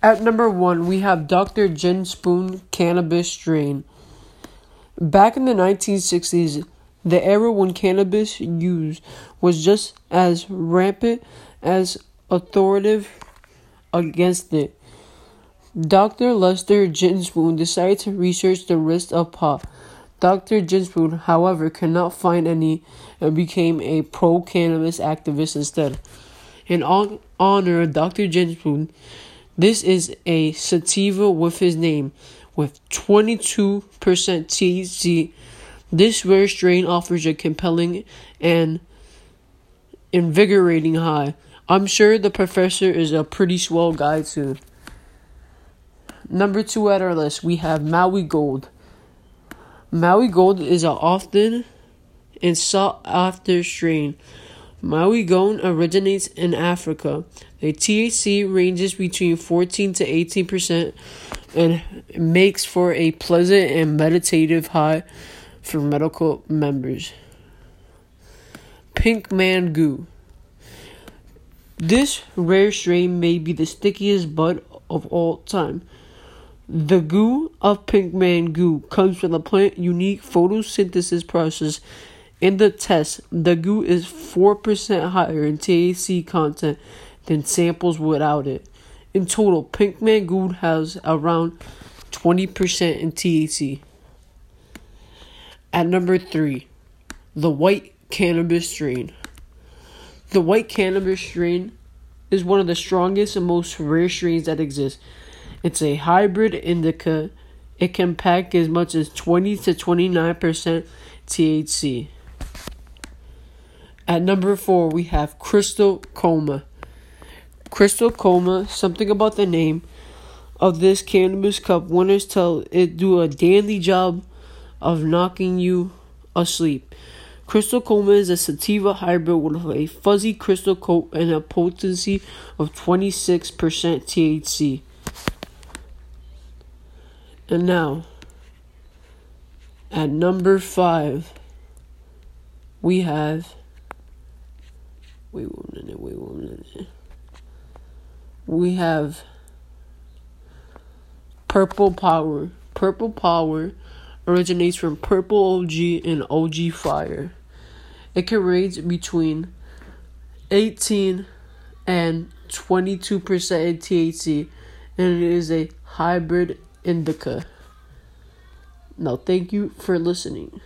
At number one, we have Dr. Grinspoon cannabis strain. Back in the 1960s, the era when cannabis use was just as rampant as authoritative against it. Dr. Lester Grinspoon decided to research the risk of pot. Dr. Grinspoon, however, could not find any and became a pro cannabis activist instead. In honor of Dr. Grinspoon, this is a sativa with his name, with 22% THC. This rare strain offers a compelling and invigorating high. I'm sure the professor is a pretty swell guy too. Number two at our list, we have Maui Gold. Maui Gold is an often and sought after strain. Maui Gold originates in Africa. The THC ranges between 14 to 18 percent and makes for a pleasant and meditative high for medical members. Pinkman Goo. This rare strain may be the stickiest bud of all time. The goo of Pinkman Goo comes from the plant unique photosynthesis process in the test, the goo is 4% higher in THC content than samples without it. In total, Pinkman goo has around 20% in THC. At number 3, the white cannabis strain. The white cannabis strain is one of the strongest and most rare strains that exist. It's a hybrid indica. It can pack as much as 20 to 29% THC. At number four, we have Crystal Coma. Crystal Coma, something about the name of this cannabis cup, winners tell it do a dandy job of knocking you asleep. Crystal Coma is a sativa hybrid with a fuzzy crystal coat and a potency of 26% THC. And now, at number five, we have Wait one minute, wait one minute. We have Purple Power. Purple Power originates from Purple OG and OG Fire. It can range between 18 and 22% THC, and it is a hybrid indica. Now, thank you for listening.